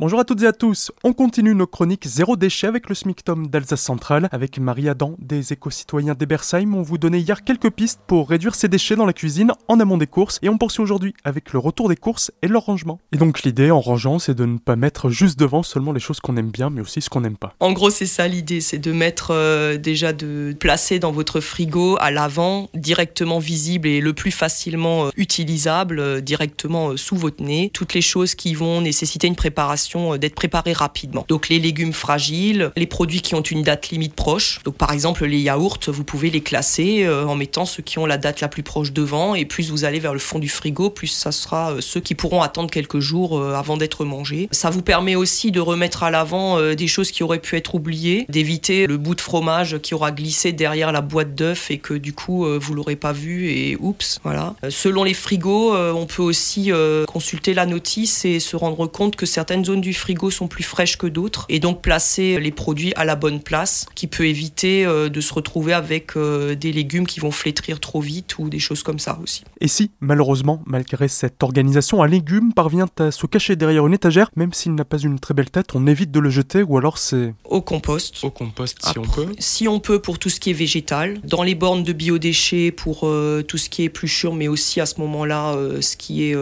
Bonjour à toutes et à tous. On continue nos chroniques zéro déchet avec le SMICTOM d'Alsace Centrale. Avec Marie Adam des éco-citoyens d'Ebersheim, on vous donnait hier quelques pistes pour réduire ces déchets dans la cuisine en amont des courses. Et on poursuit aujourd'hui avec le retour des courses et leur rangement. Et donc l'idée en rangeant, c'est de ne pas mettre juste devant seulement les choses qu'on aime bien, mais aussi ce qu'on n'aime pas. En gros, c'est ça l'idée, c'est de mettre euh, déjà de placer dans votre frigo à l'avant, directement visible et le plus facilement euh, utilisable, euh, directement sous votre nez, toutes les choses qui vont nécessiter une préparation, euh, d'être préparées rapidement. Donc les légumes fragiles, les produits qui ont une date limite proche. Donc par exemple les yaourts, vous pouvez les classer euh, en mettant ceux qui ont la date la plus proche devant et plus vous allez vers le fond du frigo, plus ça sera euh, ceux qui pourront attendre quelques jours avant d'être mangés. Ça vous permet aussi de remettre à l'avant des choses qui auraient pu être oubliées, d'éviter le bout de fromage qui aura glissé derrière la boîte d'œufs et que du coup vous l'aurez pas vu et oups, voilà. Selon les frigos, on peut aussi consulter la notice et se rendre compte que certaines zones du frigo sont plus fraîches que d'autres et donc placer les produits à la bonne place qui peut éviter euh, de se retrouver avec euh, des légumes qui vont flétrir trop vite ou des choses comme ça aussi. Et si, malheureusement, malgré cette organisation, un légume parvient à se cacher derrière une étagère, même s'il n'a pas une très belle tête, on évite de le jeter ou alors c'est... Au compost. Au compost si on peut. Si on peut pour tout ce qui est végétal. Dans les bornes de biodéchets pour euh, tout ce qui est épluchure, mais aussi à ce moment-là ce qui est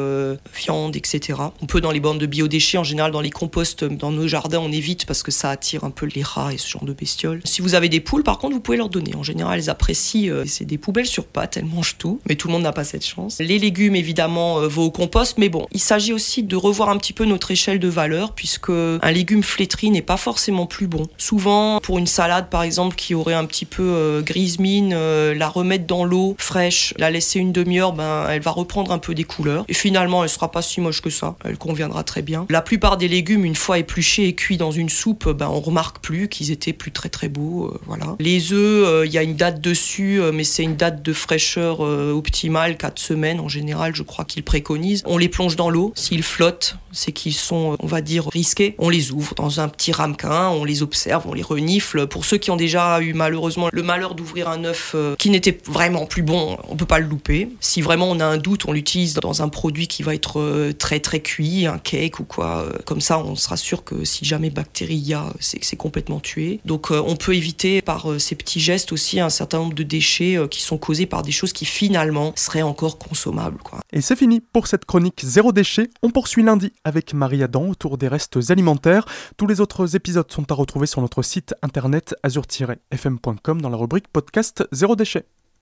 viande, etc. On peut dans les bornes de biodéchets, en général dans les composts, dans nos jardins, on évite parce que ça attire un peu les rats et ce genre de bestioles. Si vous avez des poules, par contre, vous pouvez leur donner. En général, elles apprécient. Euh, c'est des poubelles sur pattes, elles mangent tout, mais tout le monde n'a pas cette chance. Les légumes, évidemment, euh, vont au compost, mais bon, il s'agit aussi de revoir un petit peu notre échelle de valeur, puisque un légume flétri n'est pas forcément plus bon. Souvent, pour une salade, par exemple, qui aurait un petit peu euh, grise mine, la remettre dans l'eau fraîche, la laisser une demi-heure, ben, elle va reprendre un peu des couleurs. Et finalement, elle sera pas si moche que ça. Elle conviendra très bien. La plupart des légumes, une fois épluchés et cuits dans une soupe, ben, on remarque plus qu'ils étaient plus très très beaux. Euh, voilà. Les œufs, euh, il y a une date dessus, euh, mais c'est une date de fraîcheur optimale, 4 semaines en général, je crois qu'ils préconisent. On les plonge dans l'eau. S'ils flottent, c'est qu'ils sont, on va dire, risqués. On les ouvre dans un petit ramequin, on les observe, on les renifle. Pour ceux qui ont déjà eu malheureusement le malheur d'ouvrir un œuf qui n'était vraiment plus bon, on peut pas le louper. Si vraiment on a un doute, on l'utilise dans un produit qui va être très très cuit, un cake ou quoi. Euh, comme ça, on sera sûr que si jamais bactérie y a, c'est complètement tué. Donc euh, on peut éviter par euh, ces petits gestes aussi un certain nombre de déchets qui sont causés par des choses qui finalement seraient encore consommables. Et c'est fini pour cette chronique zéro déchet. On poursuit lundi avec Marie Adam autour des restes alimentaires. Tous les autres épisodes sont à retrouver sur notre site internet azur-fm.com dans la rubrique podcast zéro déchet.